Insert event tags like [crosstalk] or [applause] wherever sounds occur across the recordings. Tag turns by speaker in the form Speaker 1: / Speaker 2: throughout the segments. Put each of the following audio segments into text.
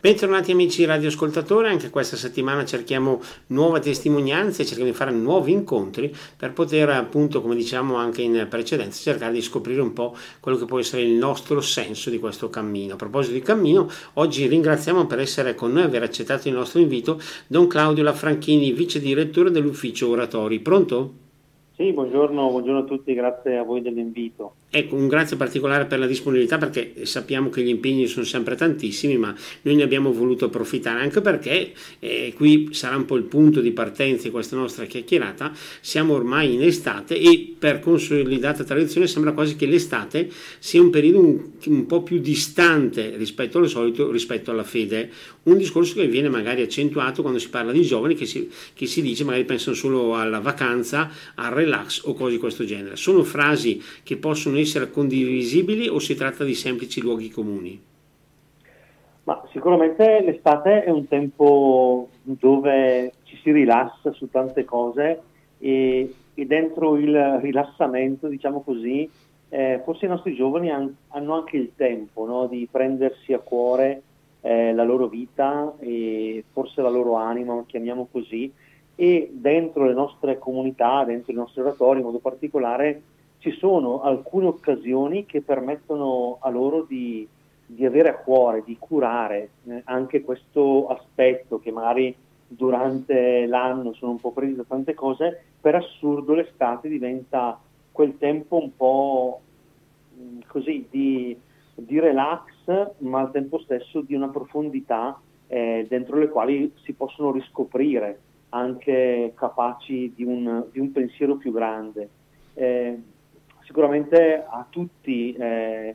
Speaker 1: Bentornati amici radioascoltatori, anche questa settimana cerchiamo nuove testimonianze, cerchiamo di fare nuovi incontri per poter appunto, come diciamo anche in precedenza, cercare di scoprire un po' quello che può essere il nostro senso di questo cammino. A proposito di cammino, oggi ringraziamo per essere con noi e aver accettato il nostro invito Don Claudio Lafranchini, vice direttore dell'ufficio Oratori. Pronto?
Speaker 2: Sì, buongiorno, buongiorno a tutti, grazie a voi dell'invito.
Speaker 1: Ecco, un grazie particolare per la disponibilità perché sappiamo che gli impegni sono sempre tantissimi, ma noi ne abbiamo voluto approfittare anche perché eh, qui sarà un po' il punto di partenza di questa nostra chiacchierata. Siamo ormai in estate e per consolidata tradizione sembra quasi che l'estate sia un periodo un, un po' più distante rispetto al solito, rispetto alla fede. Un discorso che viene magari accentuato quando si parla di giovani che si, che si dice magari pensano solo alla vacanza, al relax o cose di questo genere. Sono frasi che possono essere condivisibili o si tratta di semplici luoghi comuni?
Speaker 2: Ma sicuramente l'estate è un tempo dove ci si rilassa su tante cose e, e dentro il rilassamento, diciamo così, eh, forse i nostri giovani han, hanno anche il tempo no, di prendersi a cuore eh, la loro vita e forse la loro anima, chiamiamo così, e dentro le nostre comunità, dentro i nostri oratori in modo particolare, ci sono alcune occasioni che permettono a loro di, di avere a cuore, di curare eh, anche questo aspetto che magari durante l'anno sono un po' presi da tante cose, per assurdo l'estate diventa quel tempo un po' mm, così di, di, relax, ma al tempo stesso di una profondità eh, dentro le quali si possono riscoprire anche capaci di un, di un pensiero più grande. Eh, sicuramente a tutti eh,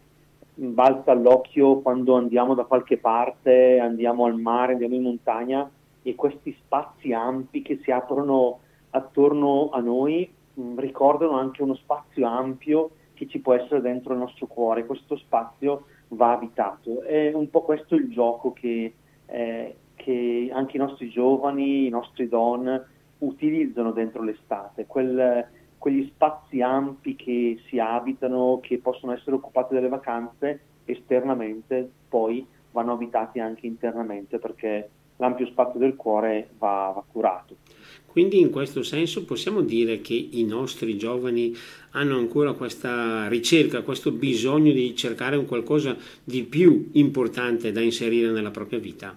Speaker 2: balza all'occhio quando andiamo da qualche parte, andiamo al mare, andiamo in montagna e questi spazi ampi che si aprono attorno a noi mh, mm, ricordano anche uno spazio ampio che ci può essere dentro il nostro cuore. Questo spazio va abitato. È un po' questo il gioco che, eh, che anche i nostri giovani, i nostri don utilizzano dentro l'estate. Quel, quegli spazi ampi che si abitano, che possono essere occupati dalle vacanze, esternamente poi vanno abitati anche internamente perché l'ampio spazio del cuore va, va curato.
Speaker 1: Quindi in questo senso possiamo dire che i nostri giovani hanno ancora questa ricerca, questo bisogno di cercare un qualcosa di più importante da inserire nella propria vita?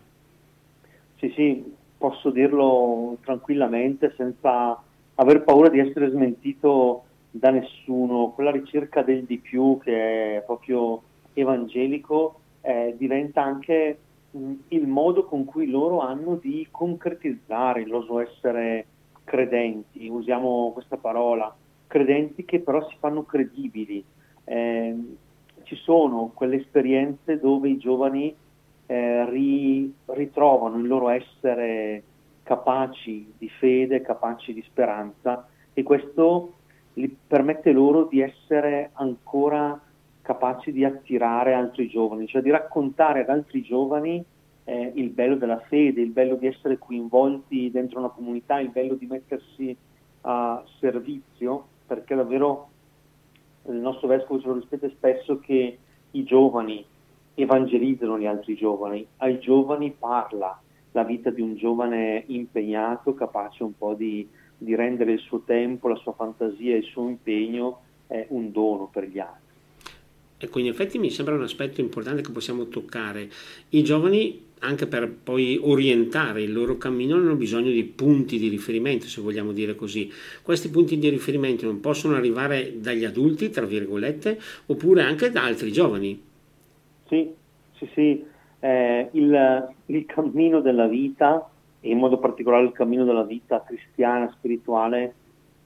Speaker 2: Sì, sì, posso dirlo tranquillamente senza aver paura di essere smentito da nessuno, quella ricerca del di più che è proprio evangelico eh, diventa anche mh, il modo con cui loro hanno di concretizzare il loro essere credenti, usiamo questa parola, credenti che però si fanno credibili. Eh, ci sono quelle esperienze dove i giovani eh, ri, ritrovano il loro essere capaci di fede, capaci di speranza e questo permette loro di essere ancora capaci di attirare altri giovani, cioè di raccontare ad altri giovani eh, il bello della fede, il bello di essere coinvolti dentro una comunità, il bello di mettersi a servizio, perché davvero il nostro vescovo ce lo rispetta spesso che i giovani evangelizzano gli altri giovani, ai giovani parla, la vita di un giovane impegnato, capace un po' di, di rendere il suo tempo, la sua fantasia e il suo impegno eh, un dono per gli altri.
Speaker 1: Ecco, in effetti mi sembra un aspetto importante che possiamo toccare. I giovani, anche per poi orientare il loro cammino, hanno bisogno di punti di riferimento, se vogliamo dire così. Questi punti di riferimento non possono arrivare dagli adulti, tra virgolette, oppure anche da altri giovani.
Speaker 2: Sì, sì, sì eh, il, il, cammino della vita, e in modo particolare il cammino della vita cristiana, spirituale,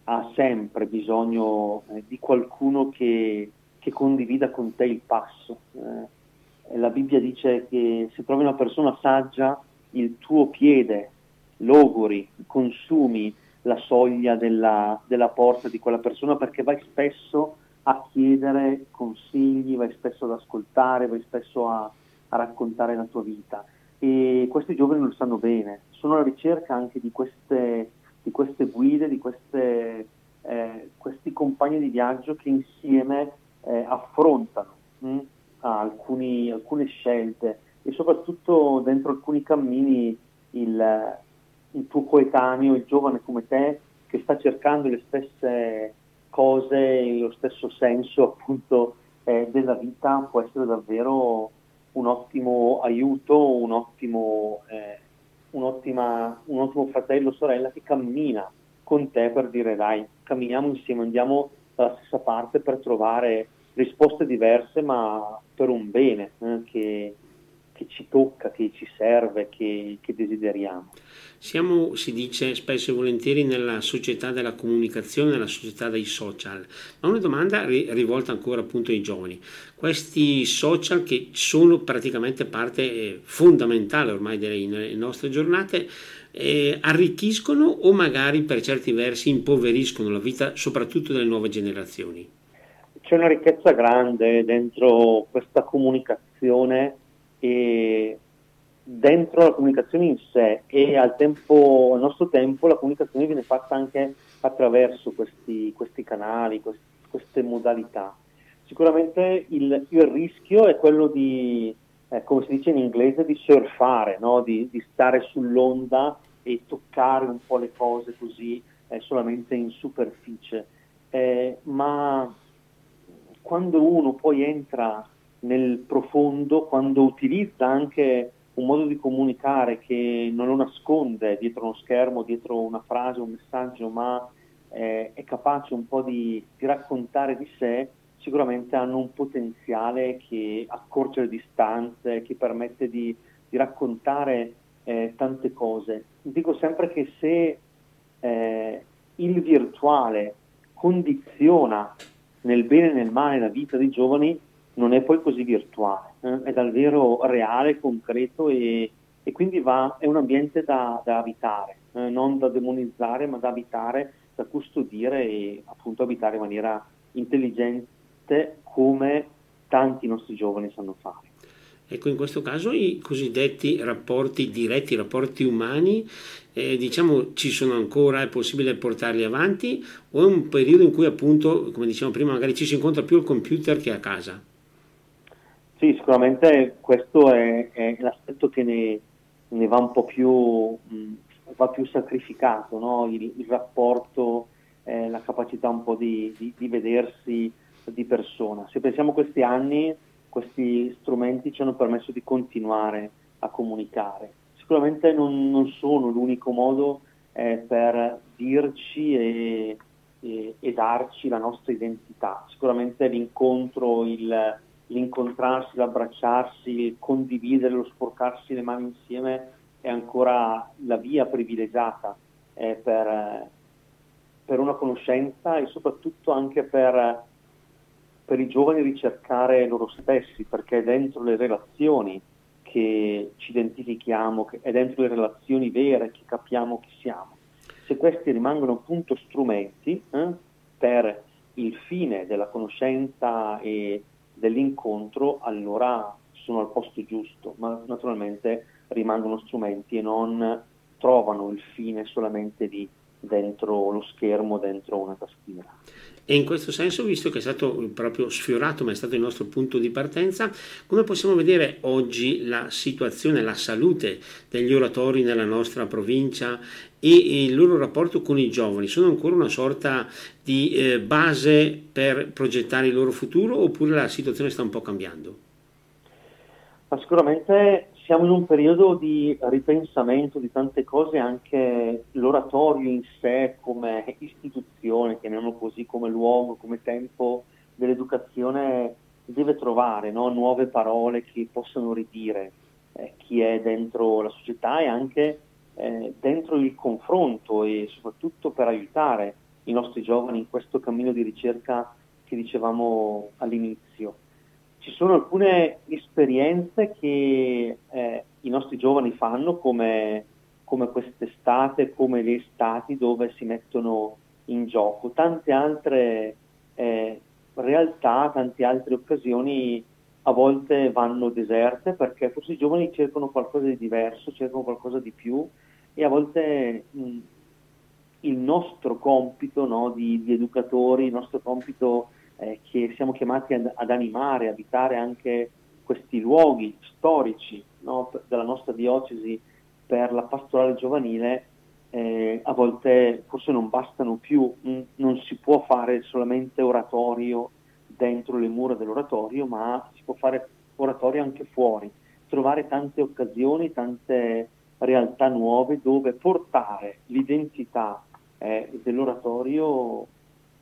Speaker 2: ha sempre bisogno eh, di qualcuno che, che, condivida con te il passo. Eh, la Bibbia dice che se trovi una persona saggia, il tuo piede logori, consumi la soglia della, della porta di quella persona perché vai spesso a chiedere consigli, vai spesso ad ascoltare, vai spesso a, a raccontare la tua vita. E questi giovani lo sanno bene, sono alla ricerca anche di queste, di queste guide, di queste, eh, questi compagni di viaggio che insieme eh, affrontano mh, hm, alcuni, alcune scelte e soprattutto dentro alcuni cammini il, il tuo coetaneo, il giovane come te, che sta cercando le stesse cose, lo stesso senso appunto eh, della vita, può essere davvero un ottimo aiuto, un ottimo, eh, un, ottima, un ottimo fratello sorella che cammina con te per dire dai, camminiamo insieme, andiamo dalla stessa parte per trovare risposte diverse ma per un bene eh, che, che ci tocca, che ci serve, che, che, desideriamo.
Speaker 1: Siamo, si dice spesso e volentieri, nella società della comunicazione, nella società dei social, ma una domanda rivolta ancora appunto ai giovani. Questi social che sono praticamente parte eh, fondamentale ormai delle nostre giornate, eh, arricchiscono o magari per certi versi impoveriscono la vita soprattutto delle nuove generazioni?
Speaker 2: C'è una ricchezza grande dentro questa comunicazione e dentro la comunicazione in sé e al, tempo, al nostro tempo la comunicazione viene fatta anche attraverso questi, questi canali, questi, queste modalità. Sicuramente il, il, rischio è quello di, eh, come si dice in inglese, di surfare, no? di, di, stare sull'onda e toccare un po' le cose così eh, solamente in superficie. Eh, ma quando uno poi entra nel profondo quando utilizza anche un modo di comunicare che non lo nasconde dietro uno schermo, dietro una frase, un messaggio, ma eh, è capace un po' di, di, raccontare di sé, sicuramente hanno un potenziale che accorcia le distanze, che permette di, di raccontare eh, tante cose. Dico sempre che se eh, il virtuale condiziona nel bene e nel male la vita dei giovani, non è poi così virtuale, eh? è davvero reale, concreto e, e quindi va, è un ambiente da, da abitare, eh? non da demonizzare ma da abitare, da custodire e appunto abitare in maniera intelligente come tanti nostri giovani sanno fare.
Speaker 1: Ecco, in questo caso i cosiddetti rapporti diretti, rapporti umani, eh, diciamo ci sono ancora, è possibile portarli avanti o è un periodo in cui appunto, come dicevamo prima, magari ci si incontra più al computer che a casa?
Speaker 2: Sì, sicuramente questo è, è l'aspetto che ne, ne, va un po' più, mh, va più sacrificato, no? il, il, rapporto, eh, la capacità un po' di, di, di, vedersi di persona. Se pensiamo a questi anni, questi strumenti ci hanno permesso di continuare a comunicare. Sicuramente non, non sono l'unico modo eh, per dirci e, e, e darci la nostra identità. Sicuramente l'incontro, il l'incontrarsi, l'abbracciarsi, il condividere, lo sporcarsi le mani insieme è ancora la via privilegiata eh, per, per, una conoscenza e soprattutto anche per, per i giovani ricercare loro stessi, perché è dentro le relazioni che ci identifichiamo, che è dentro le relazioni vere che capiamo chi siamo. Se questi rimangono appunto strumenti eh, per il fine della conoscenza e dell'incontro, allora sono al posto giusto, ma naturalmente rimangono strumenti e non trovano il fine solamente di dentro lo schermo, dentro una tastiera.
Speaker 1: E in questo senso, visto che è stato proprio sfiorato, ma è stato il nostro punto di partenza, come possiamo vedere oggi la situazione, la salute degli oratori nella nostra provincia e il loro rapporto con i giovani? Sono ancora una sorta di eh, base per progettare il loro futuro oppure la situazione sta un po' cambiando?
Speaker 2: Ma sicuramente siamo in un periodo di ripensamento di tante cose, anche l'oratorio in sé come istituzione, chiamiamolo così, come luogo, come tempo dell'educazione deve trovare no? nuove parole che possano ridire eh, chi è dentro la società e anche eh, dentro il confronto e soprattutto per aiutare i nostri giovani in questo cammino di ricerca che dicevamo all'inizio ci sono alcune esperienze che eh, i nostri giovani fanno come, come quest'estate, come le estati dove si mettono in gioco. Tante altre eh, realtà, tante altre occasioni a volte vanno deserte perché forse i giovani cercano qualcosa di diverso, cercano qualcosa di più e a volte mh, il nostro compito no, di, di educatori, il nostro compito eh, che siamo chiamati ad, ad, animare, abitare anche questi luoghi storici no, della nostra diocesi per la pastorale giovanile eh, a volte forse non bastano più, non si può fare solamente oratorio dentro le mura dell'oratorio, ma si può fare oratorio anche fuori, trovare tante occasioni, tante realtà nuove dove portare l'identità eh, dell'oratorio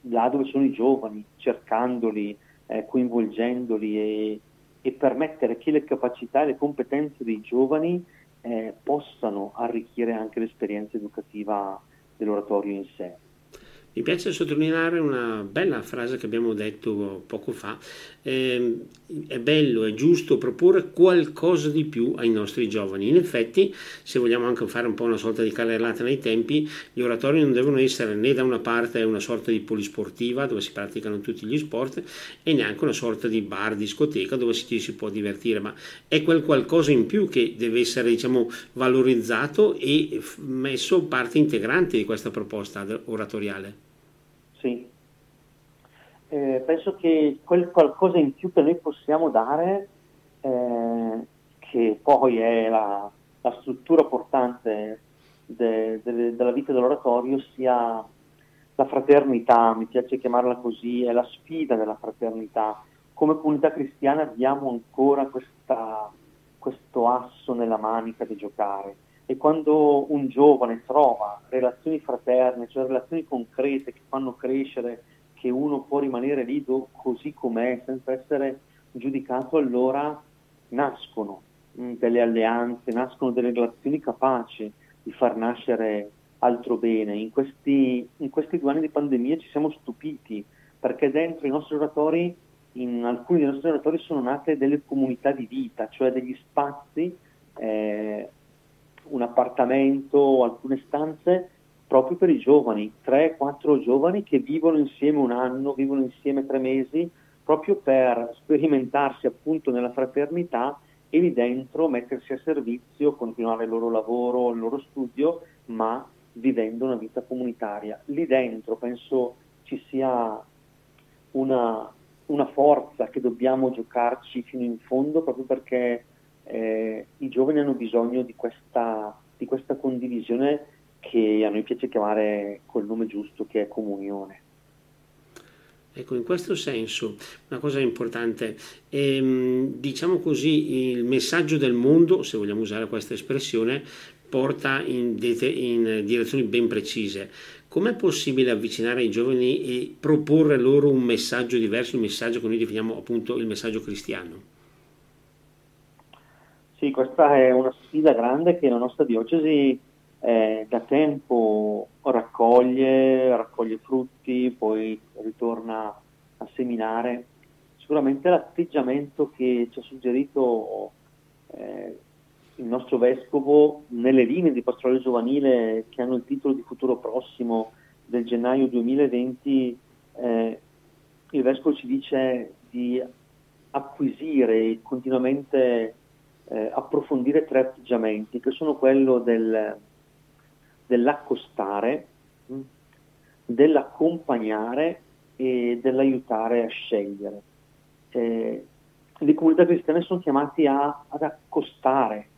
Speaker 2: là dove sono i giovani, cercandoli, eh, coinvolgendoli e, e, permettere che le capacità e le competenze dei giovani eh, possano arricchire anche l'esperienza educativa dell'oratorio in sé.
Speaker 1: Mi piace sottolineare una bella frase che abbiamo detto poco fa. Eh, è bello, è giusto proporre qualcosa di più ai nostri giovani. In effetti, se vogliamo anche fare un po' una sorta di carrellata nei tempi, gli oratori non devono essere né da una parte una sorta di polisportiva dove si praticano tutti gli sport e neanche una sorta di bar, discoteca dove si, si può divertire, ma è quel qualcosa in più che deve essere diciamo, valorizzato e messo parte integrante di questa proposta oratoriale.
Speaker 2: Sì. Eh, penso che quel qualcosa in più che noi possiamo dare, eh, che poi è la, la struttura portante de, de, della vita dell'oratorio, sia la fraternità, mi piace chiamarla così, è la sfida della fraternità. Come comunità cristiana abbiamo ancora questa, questo asso nella manica di giocare e quando un giovane trova relazioni fraterne, cioè relazioni concrete che fanno crescere, che uno può rimanere lì così com'è, senza essere giudicato, allora nascono mm, delle alleanze, nascono delle relazioni capaci di far nascere altro bene. In questi, in questi due anni di pandemia ci siamo stupiti perché dentro i nostri oratori, in alcuni dei nostri oratori sono nate delle comunità di vita, cioè degli spazi eh, un appartamento o alcune stanze proprio per i giovani, 3-4 giovani che vivono insieme un anno, vivono insieme tre mesi, proprio per sperimentarsi appunto nella fraternità e lì dentro mettersi a servizio, continuare il loro lavoro, il loro studio, ma vivendo una vita comunitaria. Lì dentro penso ci sia una, una forza che dobbiamo giocarci fino in fondo proprio perché eh, i giovani hanno bisogno di questa, di questa condivisione che a noi piace chiamare col nome giusto che è comunione.
Speaker 1: Ecco, in questo senso, una cosa importante, ehm, diciamo così, il messaggio del mondo, se vogliamo usare questa espressione, porta in, in direzioni ben precise. Com'è possibile avvicinare i giovani e proporre loro un messaggio diverso, un messaggio che noi definiamo appunto il messaggio cristiano?
Speaker 2: Sì, questa è una sfida grande che la nostra diocesi eh, da tempo raccoglie, raccoglie frutti, poi ritorna a seminare. Sicuramente l'atteggiamento che ci ha suggerito eh, il nostro vescovo nelle linee di pastorale giovanile che hanno il titolo di futuro prossimo del gennaio 2020, eh, il vescovo ci dice di acquisire continuamente eh, approfondire tre atteggiamenti che sono quello del, dell'accostare, mm, dell'accompagnare e dell'aiutare a scegliere. Eh, le comunità cristiane sono chiamate a, ad accostare,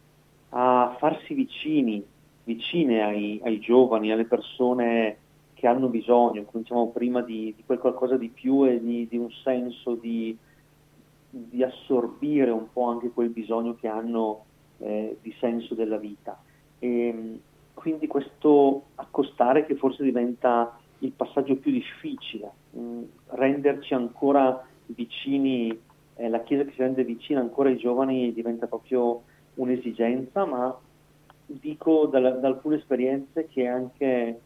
Speaker 2: a farsi vicini, vicine ai, ai, giovani, alle persone che hanno bisogno, come diciamo prima, di, di qualcosa di più e di, di un senso di, di assorbire un po' anche quel bisogno che hanno eh, di senso della vita. E, quindi questo accostare che forse diventa il passaggio più difficile, mh, mm, renderci ancora vicini, eh, la Chiesa che si rende vicina ancora ai giovani diventa proprio un'esigenza, ma dico da alcune esperienze che è anche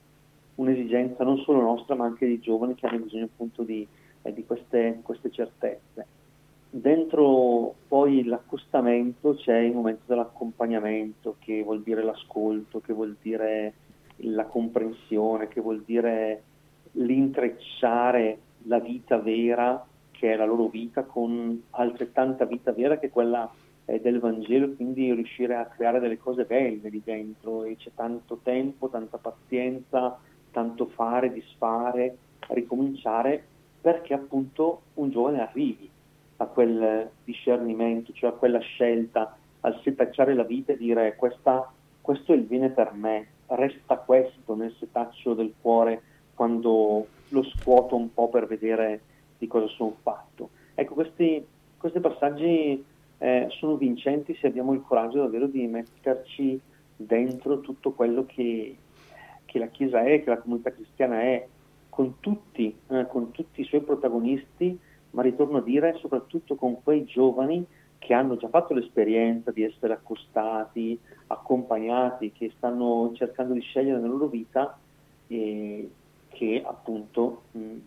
Speaker 2: un'esigenza non solo nostra ma anche dei giovani che hanno bisogno appunto di, eh, di queste, queste certezze. Dentro poi l'accostamento c'è il momento dell'accompagnamento, che vuol dire l'ascolto, che vuol dire la comprensione, che vuol dire l'intrecciare la vita vera, che è la loro vita, con altrettanta vita vera che è quella eh, del Vangelo, quindi riuscire a creare delle cose belle lì dentro. E c'è tanto tempo, tanta pazienza, tanto fare, disfare, ricominciare, perché appunto un giovane arrivi a quel discernimento, cioè a quella scelta, al setacciare la vita e dire questa, questo è il bene per me, resta questo nel setaccio del cuore quando lo scuoto un po' per vedere di cosa sono fatto. Ecco, questi, questi passaggi eh, sono vincenti se abbiamo il coraggio davvero di metterci dentro tutto quello che, che la Chiesa è, che la comunità cristiana è, con tutti, eh, con tutti i suoi protagonisti, ma ritorno a dire soprattutto con quei giovani che hanno già fatto l'esperienza di essere accostati, accompagnati, che stanno cercando di scegliere nella loro vita e che appunto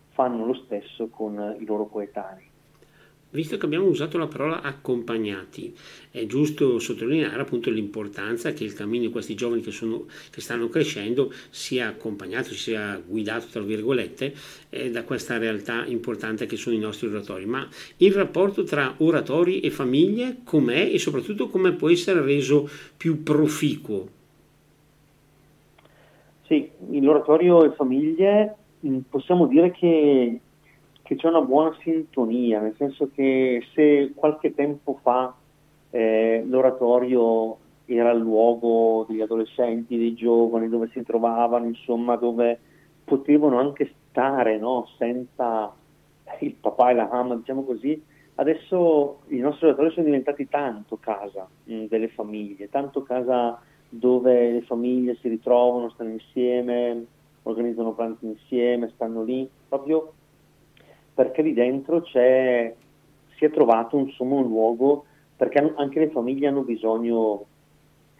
Speaker 2: fanno lo stesso con i loro coetanei.
Speaker 1: Visto che abbiamo usato la parola accompagnati, è giusto sottolineare appunto l'importanza che il cammino di questi giovani che, sono, che stanno crescendo sia accompagnato, sia guidato tra virgolette eh, da questa realtà importante che sono i nostri oratori. Ma il rapporto tra oratori e famiglie com'è e soprattutto come può essere reso più proficuo?
Speaker 2: Sì, l'oratorio e famiglie mm, possiamo dire che che c'è una buona sintonia, nel senso che se qualche tempo fa eh, l'oratorio era il luogo degli adolescenti, dei giovani, dove si trovavano, insomma, dove potevano anche stare no? senza il papà e la mamma, diciamo così, adesso i nostri oratori sono diventati tanto casa mh, mm, delle famiglie, tanto casa dove le famiglie si ritrovano, stanno insieme, organizzano pranzi insieme, stanno lì, proprio perché lì dentro si è trovato insomma, un luogo, perché anche le famiglie hanno bisogno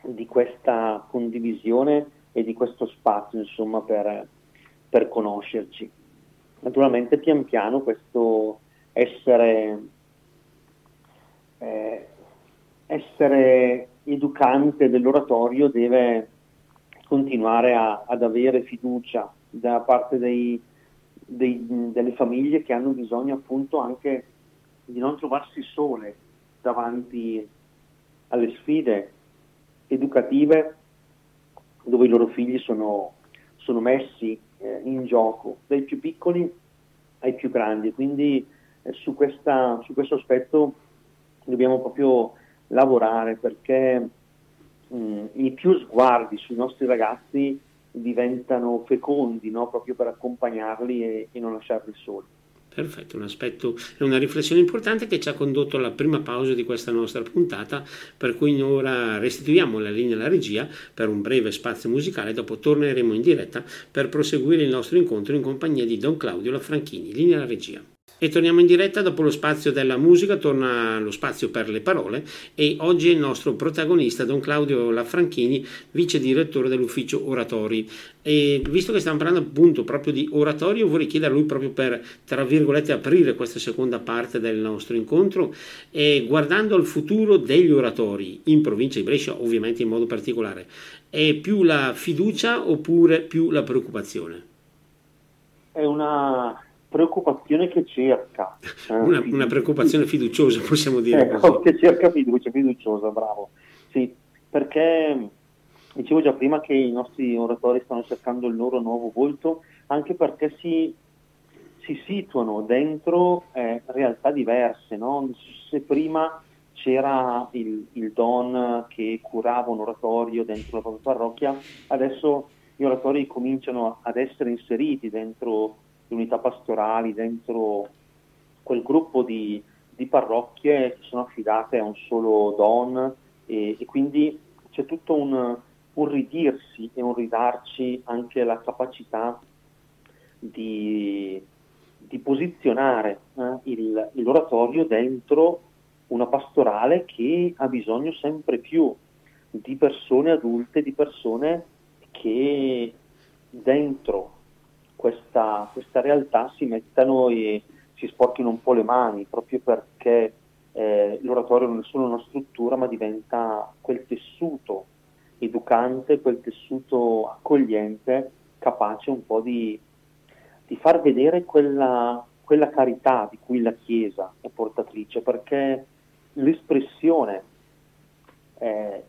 Speaker 2: di questa condivisione e di questo spazio insomma, per, per conoscerci. Naturalmente pian piano questo essere, eh, essere educante dell'oratorio deve continuare a, ad avere fiducia da parte dei, dei, delle famiglie che hanno bisogno appunto anche di non trovarsi sole davanti alle sfide educative dove i loro figli sono, sono messi eh, in gioco, dai più piccoli ai più grandi. Quindi eh, su, questa, su, questo aspetto dobbiamo proprio lavorare perché mh, i più sguardi sui nostri ragazzi diventano fecondi no? proprio per accompagnarli e, e non lasciarli soli.
Speaker 1: Perfetto, un aspetto e una riflessione importante che ci ha condotto alla prima pausa di questa nostra puntata, per cui ora restituiamo la linea alla regia per un breve spazio musicale, dopo torneremo in diretta per proseguire il nostro incontro in compagnia di Don Claudio Lafranchini. Linea alla regia. E torniamo in diretta dopo lo spazio della musica, torna lo spazio per le parole e oggi il nostro protagonista Don Claudio Lafranchini, vice direttore dell'ufficio Oratori. E visto che stiamo parlando appunto proprio di oratorio, vorrei chiedere a lui proprio per, tra virgolette, aprire questa seconda parte del nostro incontro e guardando al futuro degli oratori in provincia di Brescia, ovviamente in modo particolare, è più la fiducia oppure più la preoccupazione?
Speaker 2: È una preoccupazione che cerca.
Speaker 1: Eh, una, una, preoccupazione fiduciosa, possiamo dire.
Speaker 2: Ecco, [laughs] che cerca fiducia, fiduciosa, bravo. Sì, perché dicevo già prima che i nostri oratori stanno cercando il loro nuovo volto, anche perché si, si situano dentro eh, realtà diverse. No? Se prima c'era il, il, don che curava un oratorio dentro la propria parrocchia, adesso gli oratori cominciano ad essere inseriti dentro unità pastorali, dentro quel gruppo di, di parrocchie che sono affidate a un solo don e, e quindi c'è tutto un, un, ridirsi e un ridarci anche la capacità di, di posizionare eh, il, l'oratorio dentro una pastorale che ha bisogno sempre più di persone adulte, di persone che dentro questa, questa realtà si mettano e si sporchino un po' le mani, proprio perché eh, l'oratorio non è solo una struttura, ma diventa quel tessuto educante, quel tessuto accogliente, capace un po' di, di far vedere quella, quella carità di cui la Chiesa è portatrice, perché l'espressione eh,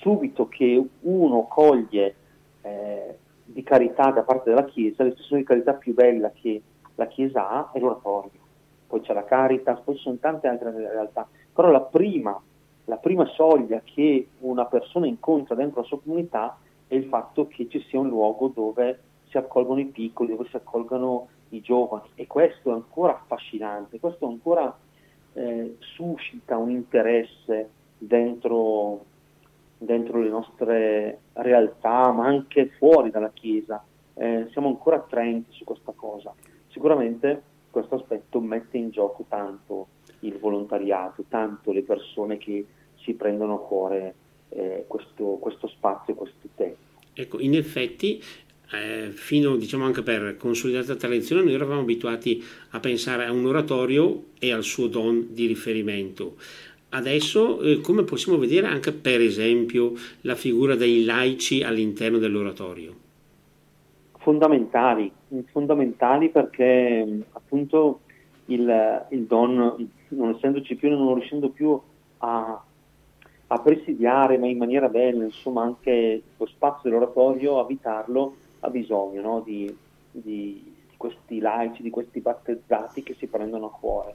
Speaker 2: subito che uno coglie eh, di carità da parte della Chiesa, l'espressione di carità più bella che la Chiesa ha è l'oratorio. Poi c'è la Caritas, poi ci sono tante altre realtà, però la prima, la prima soglia che una persona incontra dentro la sua comunità è il fatto che ci sia un luogo dove si accolgono i piccoli, dove si accolgano i giovani e questo è ancora affascinante, questo ancora eh, suscita un interesse dentro, dentro, le nostre realtà, ma anche fuori dalla Chiesa. Eh, siamo ancora attraenti su questa cosa. Sicuramente questo aspetto mette in gioco tanto il volontariato, tanto le persone che si prendono a cuore eh, questo, questo spazio, questo tempo.
Speaker 1: Ecco, in effetti eh, fino diciamo anche per consolidata tradizione noi eravamo abituati a pensare a un oratorio e al suo don di riferimento. Adesso eh, come possiamo vedere anche per esempio la figura dei laici all'interno dell'oratorio?
Speaker 2: Fondamentali, fondamentali perché appunto il, il don, non essendoci più, non riuscendo più a, a presidiare, ma in maniera bella, insomma, anche lo spazio dell'oratorio, abitarlo, ha bisogno no? di, di, di, questi laici, di questi battezzati che si prendono a cuore.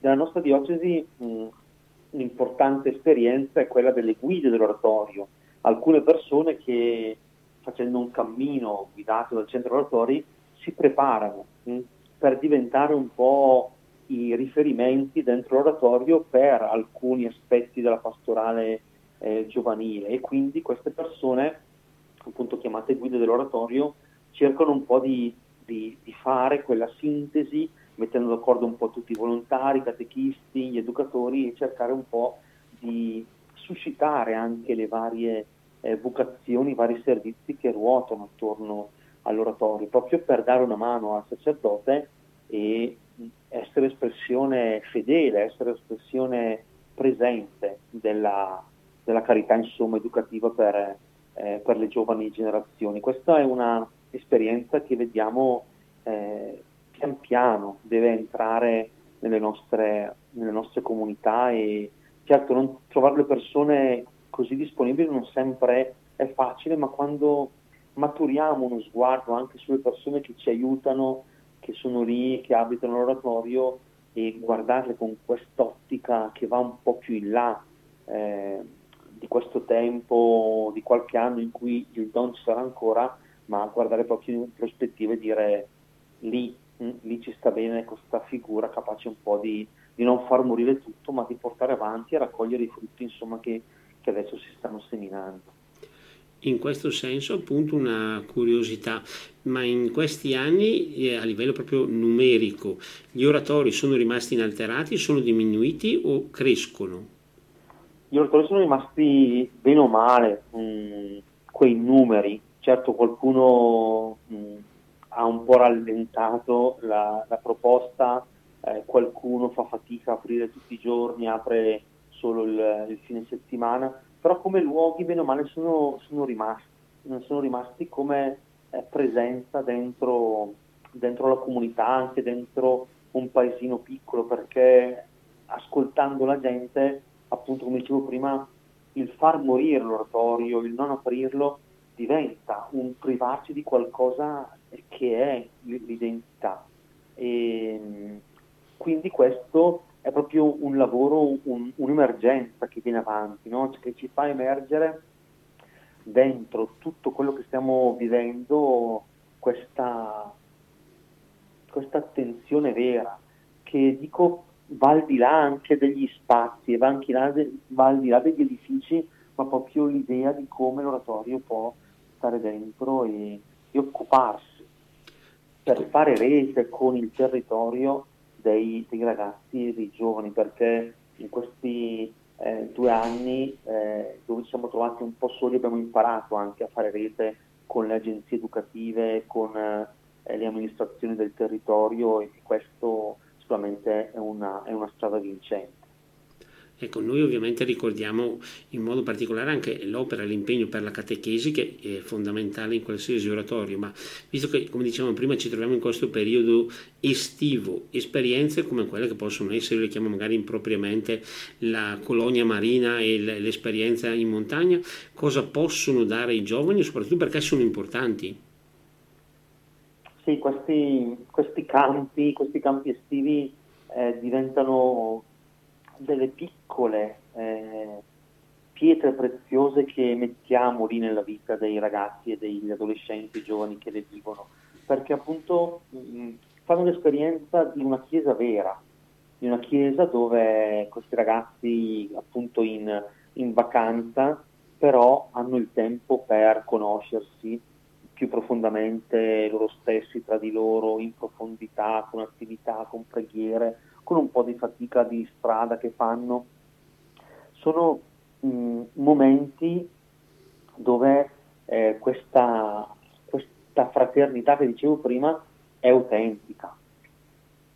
Speaker 2: Nella nostra diocesi mh, un'importante esperienza è quella delle guide dell'oratorio, alcune persone che facendo un cammino guidato dal centro oratori si preparano mh, per diventare un po' i riferimenti dentro l'oratorio per alcuni aspetti della pastorale eh, giovanile. E quindi queste persone, appunto chiamate guide dell'oratorio, cercano un po' di, di, di fare quella sintesi mettendo d'accordo un po' tutti i volontari, i catechisti, gli educatori e cercare un po' di suscitare anche le varie eh, vocazioni, i vari servizi che ruotano attorno all'oratorio, proprio per dare una mano al sacerdote e essere espressione fedele, essere espressione presente della, della carità insomma, educativa per, eh, per, le giovani generazioni. Questa è un'esperienza che vediamo eh, pian piano deve entrare nelle nostre, nelle nostre comunità e certo non trovare le persone così disponibili non sempre è facile, ma quando maturiamo uno sguardo anche sulle persone che ci aiutano che sono lì, che abitano l'oratorio e guardarle con quest'ottica che va un po' più in là eh, di questo tempo, di qualche anno in cui il don ci sarà ancora, ma guardare proprio in prospettiva e dire lì, lì ci sta bene questa figura capace un po' di, di, non far morire tutto, ma di portare avanti e raccogliere i frutti insomma, che, che adesso si stanno seminando
Speaker 1: in questo senso appunto una curiosità, ma in questi anni eh, a livello proprio numerico gli oratori sono rimasti inalterati, sono diminuiti o crescono?
Speaker 2: Gli oratori sono rimasti bene o male mh, mm, quei numeri, certo qualcuno mh, mm, ha un po' rallentato la, la proposta, eh, qualcuno fa fatica a aprire tutti i giorni, apre solo il, il fine settimana, però come luoghi bene o male sono, sono rimasti, sono rimasti come eh, presenza dentro, dentro la comunità, anche dentro un paesino piccolo, perché ascoltando la gente, appunto come dicevo prima, il far morire l'oratorio, il non aprirlo, diventa un privarci di qualcosa che è l'identità. E quindi questo è proprio un lavoro, un, un'emergenza che viene avanti, no? cioè, che ci fa emergere dentro tutto quello che stiamo vivendo questa, questa attenzione vera, che dico va al di là anche degli spazi, va, anche là de, va al di là degli edifici, ma proprio l'idea di come l'oratorio può stare dentro e, e occuparsi per fare rete con il territorio dei, dei ragazzi dei giovani, perché in questi eh, due anni eh, dove ci siamo trovati un po' soli abbiamo imparato anche a fare rete con le agenzie educative, con eh, le amministrazioni del territorio e questo sicuramente è una, è una strada vincente.
Speaker 1: Ecco, noi ovviamente ricordiamo in modo particolare anche l'opera, l'impegno per la catechesi che è fondamentale in qualsiasi oratorio, ma visto che, come dicevamo prima, ci troviamo in questo periodo estivo, esperienze come quelle che possono essere, le chiamo magari impropriamente, la colonia marina e l'esperienza in montagna, cosa possono dare i giovani, soprattutto perché sono importanti?
Speaker 2: Sì, questi, questi campi, questi campi estivi eh, diventano delle piccole eh, pietre preziose che mettiamo lì nella vita dei ragazzi e degli adolescenti giovani che le vivono, perché appunto mh, fanno l'esperienza di una chiesa vera, di una chiesa dove questi ragazzi appunto in, in vacanza però hanno il tempo per conoscersi più profondamente loro stessi tra di loro, in profondità, con attività, con preghiere, con un po' di fatica di strada che fanno. Sono mh, momenti dove eh, questa, questa fraternità che dicevo prima è autentica.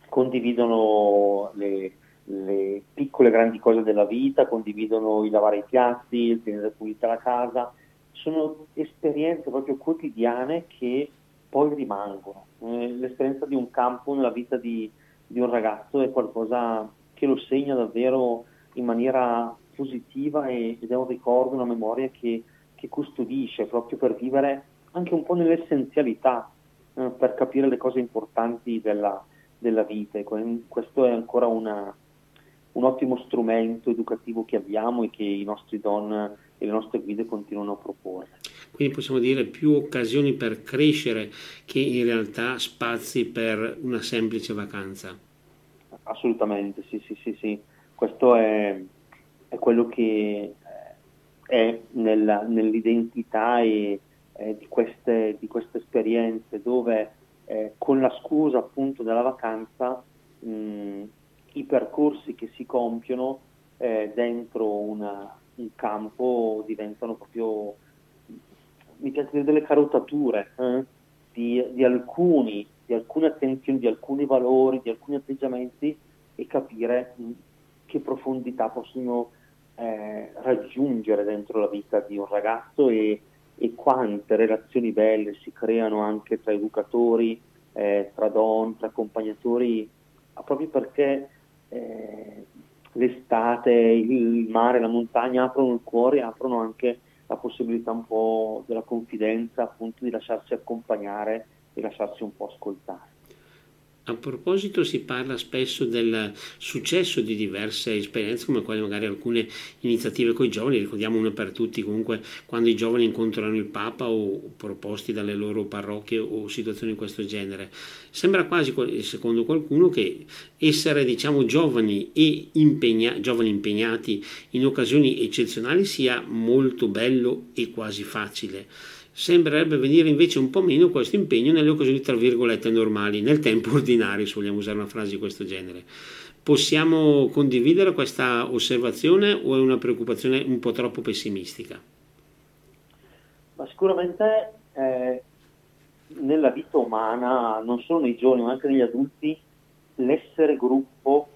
Speaker 2: Condividono le, le piccole e grandi cose della vita, condividono il lavare i piatti, il tenere pulita la casa, sono esperienze proprio quotidiane che poi rimangono. Eh, l'esperienza di un campo nella vita di, di, un ragazzo è qualcosa che lo segna davvero in maniera positiva ed è un ricordo, una memoria che, che custodisce proprio per vivere anche un po' nell'essenzialità, eh, per capire le cose importanti della, della vita. Questo è ancora una, un ottimo strumento educativo che abbiamo e che i nostri don e le nostre guide continuano a proporre.
Speaker 1: Quindi possiamo dire più occasioni per crescere che in realtà spazi per una semplice vacanza.
Speaker 2: Assolutamente, sì, sì, sì, sì. Questo è, è quello che è nella, nell'identità e, eh, di, queste, di, queste, esperienze dove eh, con la scusa appunto della vacanza mh, i percorsi che si compiono eh, dentro una, un campo diventano proprio, mi piace dire, delle carotature eh, di, di, alcuni, di alcune attenzioni, di alcuni valori, di alcuni atteggiamenti e capire mh, che profondità possono eh, raggiungere dentro la vita di un ragazzo e, e, quante relazioni belle si creano anche tra educatori, eh, tra donne, tra accompagnatori, proprio perché eh, l'estate, il mare, la montagna aprono il cuore, aprono anche la possibilità un po' della confidenza, appunto di lasciarsi accompagnare e lasciarsi un po' ascoltare.
Speaker 1: A proposito si parla spesso del successo di diverse esperienze come quelle magari alcune iniziative con i giovani, ricordiamo una per tutti comunque quando i giovani incontrano il Papa o proposti dalle loro parrocchie o situazioni di questo genere. Sembra quasi, secondo qualcuno, che essere diciamo giovani e impegna, giovani impegnati in occasioni eccezionali sia molto bello e quasi facile sembrerebbe venire invece un po' meno questo impegno nelle occasioni tra virgolette normali, nel tempo ordinario, se vogliamo usare una frase di questo genere. Possiamo condividere questa osservazione o è una preoccupazione un po' troppo pessimistica?
Speaker 2: Ma sicuramente eh, nella vita umana, non solo nei giovani ma anche negli adulti, l'essere gruppo,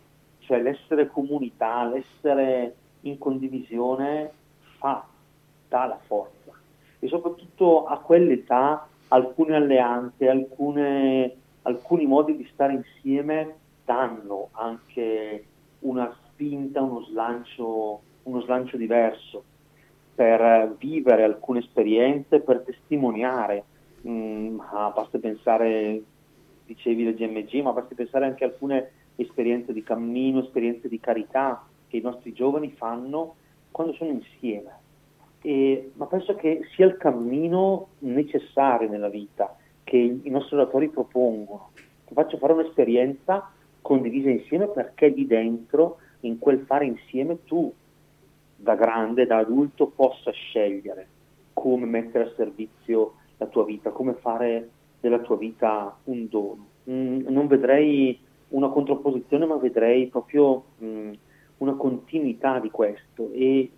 Speaker 2: cioè l'essere comunità, l'essere in condivisione fa, dà la forza e soprattutto a quell'età alcune alleanze, alcune, alcuni modi di stare insieme danno anche una spinta, uno slancio, uno slancio diverso per vivere alcune esperienze, per testimoniare. Mm, basta pensare, dicevi le GMG, ma basta pensare anche a alcune esperienze di cammino, esperienze di carità che i nostri giovani fanno quando sono insieme e, ma penso che sia il cammino necessario nella vita che i nostri oratori propongono. Ti faccio fare un'esperienza condivisa insieme perché lì dentro, in quel fare insieme, tu da grande, da adulto, possa scegliere come mettere a servizio la tua vita, come fare della tua vita un dono. Mm, non vedrei una contrapposizione, ma vedrei proprio mm, una continuità di questo e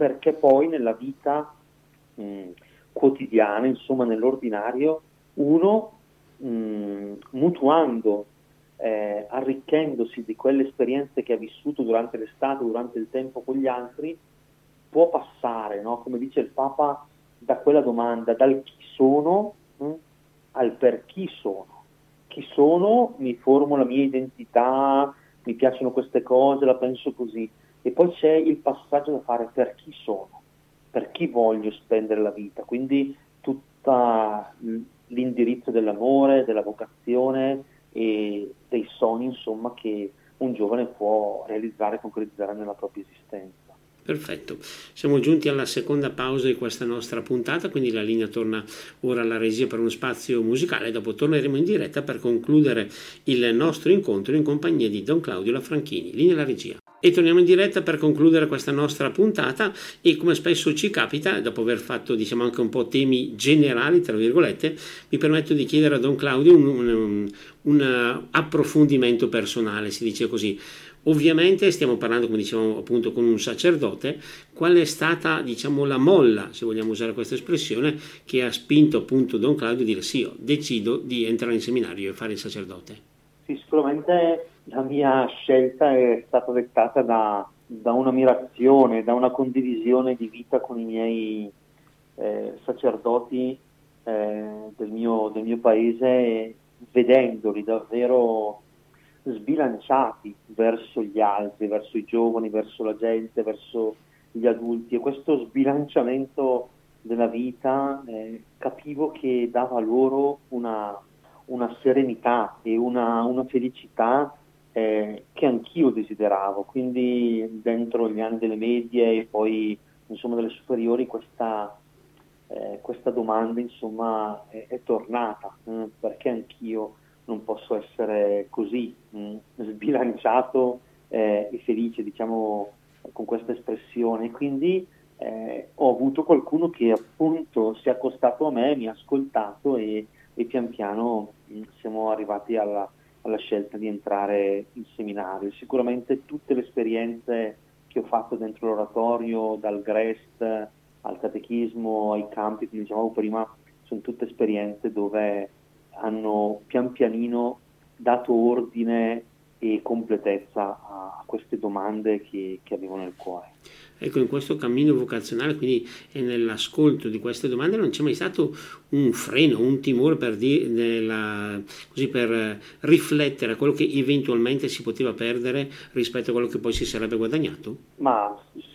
Speaker 2: perché poi nella vita mh, quotidiana, insomma nell'ordinario, uno mh, mutuando, eh, arricchendosi di quelle esperienze che ha vissuto durante l'estate, durante il tempo con gli altri, può passare, no? come dice il Papa, da quella domanda, dal chi sono mh, al per chi sono. Chi sono, mi formo la mia identità, mi piacciono queste cose, la penso così e poi c'è il passaggio da fare per chi sono, per chi voglio spendere la vita, quindi tutto l'indirizzo dell'amore, della vocazione e dei sogni insomma che un giovane può realizzare e concretizzare nella propria esistenza.
Speaker 1: Perfetto, siamo giunti alla seconda pausa di questa nostra puntata, quindi la linea torna ora alla regia per uno spazio musicale, dopo torneremo in diretta per concludere il nostro incontro in compagnia di Don Claudio Lafranchini, linea alla regia. E torniamo in diretta per concludere questa nostra puntata. E come spesso ci capita, dopo aver fatto diciamo anche un po' temi generali, tra virgolette, mi permetto di chiedere a Don Claudio un, un, un approfondimento personale, si dice così. Ovviamente stiamo parlando, come dicevamo appunto, con un sacerdote, qual è stata diciamo, la molla, se vogliamo usare questa espressione, che ha spinto appunto Don Claudio a dire sì, io decido di entrare in seminario e fare il sacerdote?
Speaker 2: Sì, sicuramente la mia scelta è stata dettata da, da un'ammirazione, da una condivisione di vita con i miei eh, sacerdoti eh, del, mio, del mio paese, vedendoli davvero sbilanciati verso gli altri, verso i giovani, verso la gente, verso gli adulti. E questo sbilanciamento della vita eh, capivo che dava loro una, una serenità e una, una felicità eh, che anch'io desideravo, quindi dentro gli anni delle medie e poi insomma delle superiori questa, eh, questa domanda insomma è, è tornata eh, perché anch'io non posso essere così mh, mm, sbilanciato eh, e felice, diciamo, con questa espressione. Quindi eh, ho avuto qualcuno che appunto si è accostato a me, mi ha ascoltato e, e pian piano mh, mm, siamo arrivati alla, alla, scelta di entrare in seminario. Sicuramente tutte le esperienze che ho fatto dentro l'oratorio, dal GREST al catechismo, ai campi, come dicevamo prima, sono tutte esperienze dove hanno pian pianino dato ordine e completezza a queste domande che, che avevo nel cuore.
Speaker 1: Ecco, in questo cammino vocazionale, quindi e nell'ascolto di queste domande, non c'è mai stato un freno, un timore per, di, nella, così, per riflettere a quello che eventualmente si poteva perdere rispetto a quello che poi si sarebbe guadagnato?
Speaker 2: Ma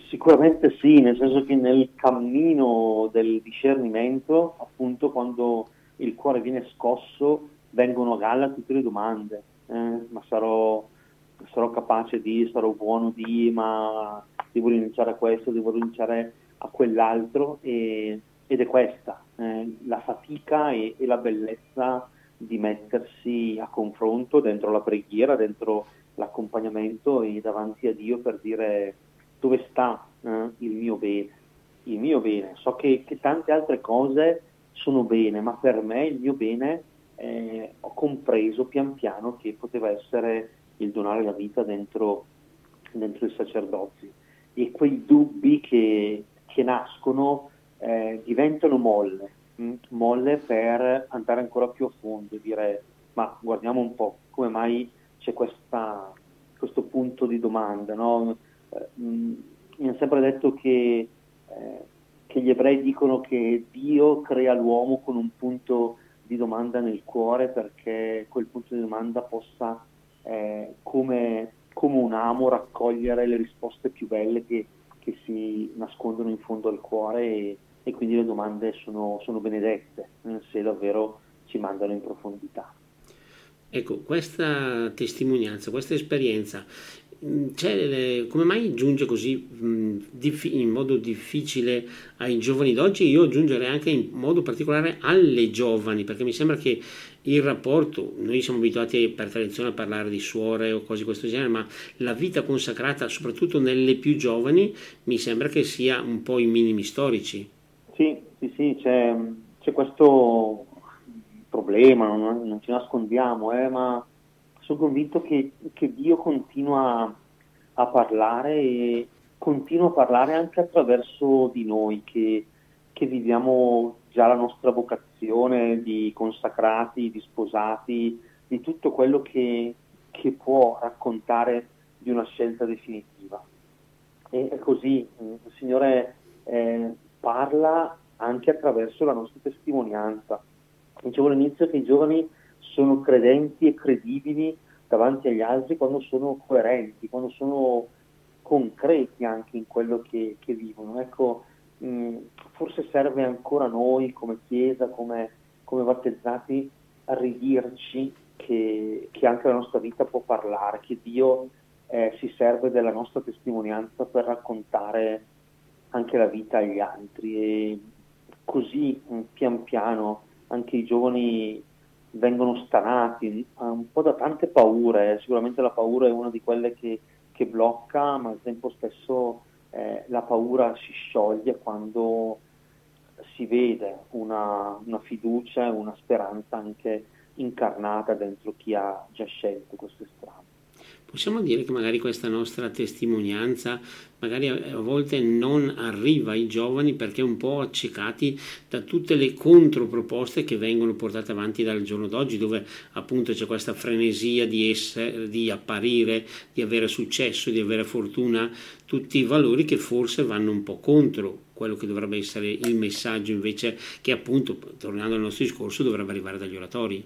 Speaker 2: sicuramente sì, nel senso che nel cammino del discernimento, appunto quando il cuore viene scosso, vengono a galla tutte le domande, eh, ma sarò, sarò, capace di, sarò buono di, ma devo rinunciare a questo, devo rinunciare a quell'altro e, ed è questa, eh, la fatica e, e la bellezza di mettersi a confronto dentro la preghiera, dentro l'accompagnamento e davanti a Dio per dire dove sta eh, il mio bene, il mio bene. So che, che tante altre cose sono bene, ma per me il mio bene eh, ho compreso pian piano che poteva essere il donare la vita dentro, dentro il sacerdozio. E quei dubbi che, che nascono eh, diventano molle, mh? Mm, molle per andare ancora più a fondo e dire ma guardiamo un po' come mai c'è questa, questo punto di domanda. No? Eh, mh, mm, mi hanno sempre detto che eh, che gli ebrei dicono che Dio crea l'uomo con un punto di domanda nel cuore perché quel punto di domanda possa eh, come, come, un amo raccogliere le risposte più belle che, che si nascondono in fondo al cuore e, e quindi le domande sono, sono benedette se davvero ci mandano in profondità.
Speaker 1: Ecco, questa testimonianza, questa esperienza come mai giunge così mh, in modo difficile ai giovani d'oggi? Io aggiungerei anche in modo particolare alle giovani, perché mi sembra che il rapporto, noi siamo abituati per tradizione a parlare di suore o cose di questo genere, ma la vita consacrata, soprattutto nelle più giovani, mi sembra che sia un po' i minimi storici.
Speaker 2: Sì, sì, sì, c'è, c'è questo problema, non, non ci nascondiamo, eh, ma sono convinto che, che Dio continua a parlare e continua a parlare anche attraverso di noi che, che viviamo già la nostra vocazione di consacrati, di sposati, di tutto quello che, che può raccontare di una scelta definitiva. E è così, il Signore eh, parla anche attraverso la nostra testimonianza. Dicevo all'inizio che i giovani sono credenti e credibili davanti agli altri quando sono coerenti, quando sono concreti anche in quello che, che vivono. Ecco, mh, forse serve ancora noi come Chiesa, come, come battezzati, a ridirci che, che, anche la nostra vita può parlare, che Dio eh, si serve della nostra testimonianza per raccontare anche la vita agli altri e così pian piano anche i giovani vengono stanati un po' da tante paure, sicuramente la paura è una di quelle che, che blocca, ma al tempo stesso eh, la paura si scioglie quando si vede una, una fiducia e una speranza anche incarnata dentro chi ha già scelto queste strade.
Speaker 1: Possiamo dire che magari questa nostra testimonianza magari a volte non arriva ai giovani perché un po' accecati da tutte le controproposte che vengono portate avanti dal giorno d'oggi dove appunto c'è questa frenesia di essere, di apparire, di avere successo, di avere fortuna, tutti i valori che forse vanno un po' contro quello che dovrebbe essere il messaggio invece che appunto, tornando al nostro discorso, dovrebbe arrivare dagli oratori.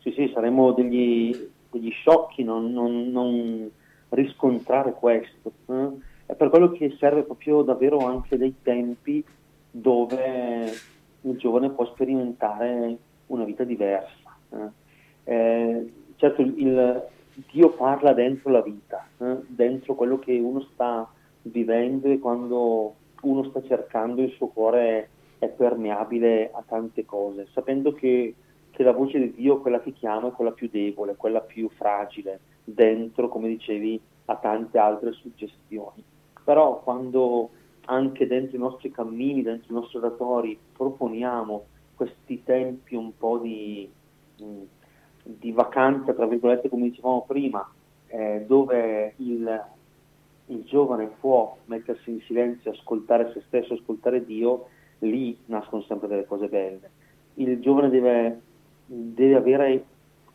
Speaker 2: Sì, sì, saremo degli degli sciocchi non, non, non riscontrare questo. Eh? È per quello che serve proprio davvero anche dei tempi dove il giovane può sperimentare una vita diversa. Eh? Eh, certo, il, Dio parla dentro la vita, eh? dentro quello che uno sta vivendo e quando uno sta cercando il suo cuore è permeabile a tante cose, sapendo che che la voce di Dio, quella che chiama, è quella più debole, quella più fragile, dentro, come dicevi, a tante altre suggestioni. Però quando anche dentro i nostri cammini, dentro i nostri oratori, proponiamo questi tempi un po' di, mm, di vacanza, tra virgolette, come dicevamo prima, eh, dove il, il giovane può mettersi in silenzio, ascoltare se stesso, ascoltare Dio, lì nascono sempre delle cose belle. Il giovane deve deve avere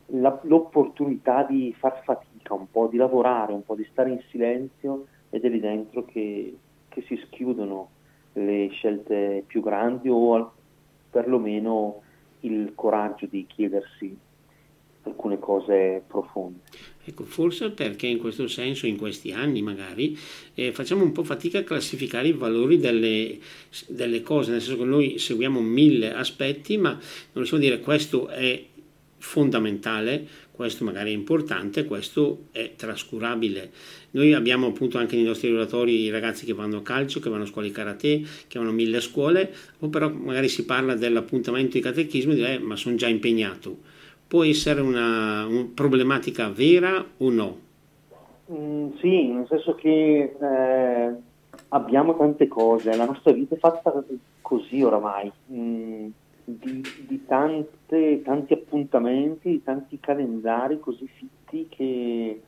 Speaker 2: la, l'opportunità di far fatica un po', di lavorare un po', di stare in silenzio ed è lì dentro che, che si schiudono le scelte più grandi o perlomeno il coraggio di chiedersi alcune cose profonde.
Speaker 1: Ecco, forse perché in questo senso, in questi anni magari, eh, facciamo un po' fatica a classificare i valori delle, delle, cose, nel senso che noi seguiamo mille aspetti, ma non possiamo dire questo è fondamentale, questo magari è importante, questo è trascurabile. Noi abbiamo appunto anche nei nostri relatori i ragazzi che vanno a calcio, che vanno a scuole di karate, che vanno a mille scuole, o però magari si parla dell'appuntamento di catechismo e dire eh, ma sono già impegnato può essere una, una problematica vera o no?
Speaker 2: Mm, sì, nel senso che eh, abbiamo tante cose, la nostra vita è fatta così oramai, mm, di, di tante, tanti appuntamenti, di tanti calendari così fitti che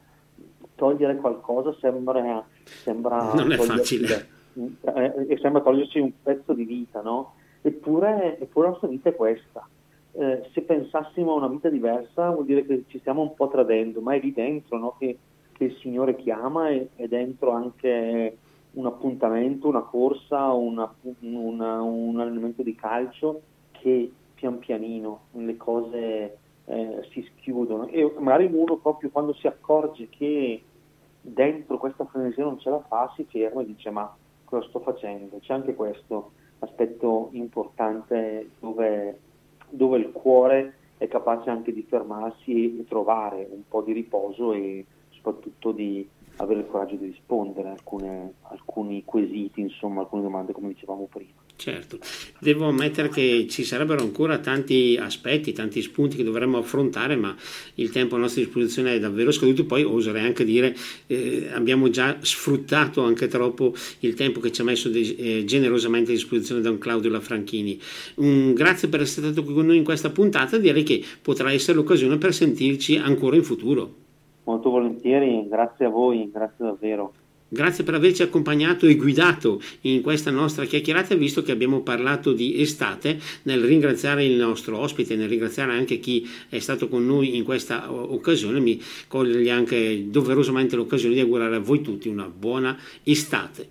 Speaker 2: togliere qualcosa sembra, sembra
Speaker 1: non è facile
Speaker 2: eh, e sembra toglierci un pezzo di vita, no? Eppure, eppure la nostra vita è questa eh, se pensassimo a una vita diversa vuol dire che ci stiamo un po' tradendo, ma è lì dentro no? che, che, il Signore chiama e è dentro anche un appuntamento, una corsa, una, una, un allenamento di calcio che pian pianino le cose eh, si schiudono e magari uno proprio quando si accorge che dentro questa frenesia non ce la fa si ferma e dice ma cosa sto facendo? C'è anche questo aspetto importante dove dove il cuore è capace anche di fermarsi e trovare un po' di riposo e soprattutto di avere il coraggio di rispondere a alcune, alcuni quesiti, insomma, alcune domande come dicevamo prima.
Speaker 1: Certo, devo ammettere che ci sarebbero ancora tanti aspetti, tanti spunti che dovremmo affrontare, ma il tempo a nostra disposizione è davvero scaduto. Poi oserei anche dire eh, abbiamo già sfruttato anche troppo il tempo che ci ha messo de- eh, generosamente a disposizione Don Claudio Lafranchini. Un grazie per essere stato qui con noi in questa puntata, direi che potrà essere l'occasione per sentirci ancora in futuro.
Speaker 2: Molto volentieri, grazie a voi, grazie davvero.
Speaker 1: Grazie per averci accompagnato e guidato in questa nostra chiacchierata, visto che abbiamo parlato di estate, nel ringraziare il nostro ospite, nel ringraziare anche chi è stato con noi in questa occasione, mi coglie anche doverosamente l'occasione di augurare a voi tutti una buona estate.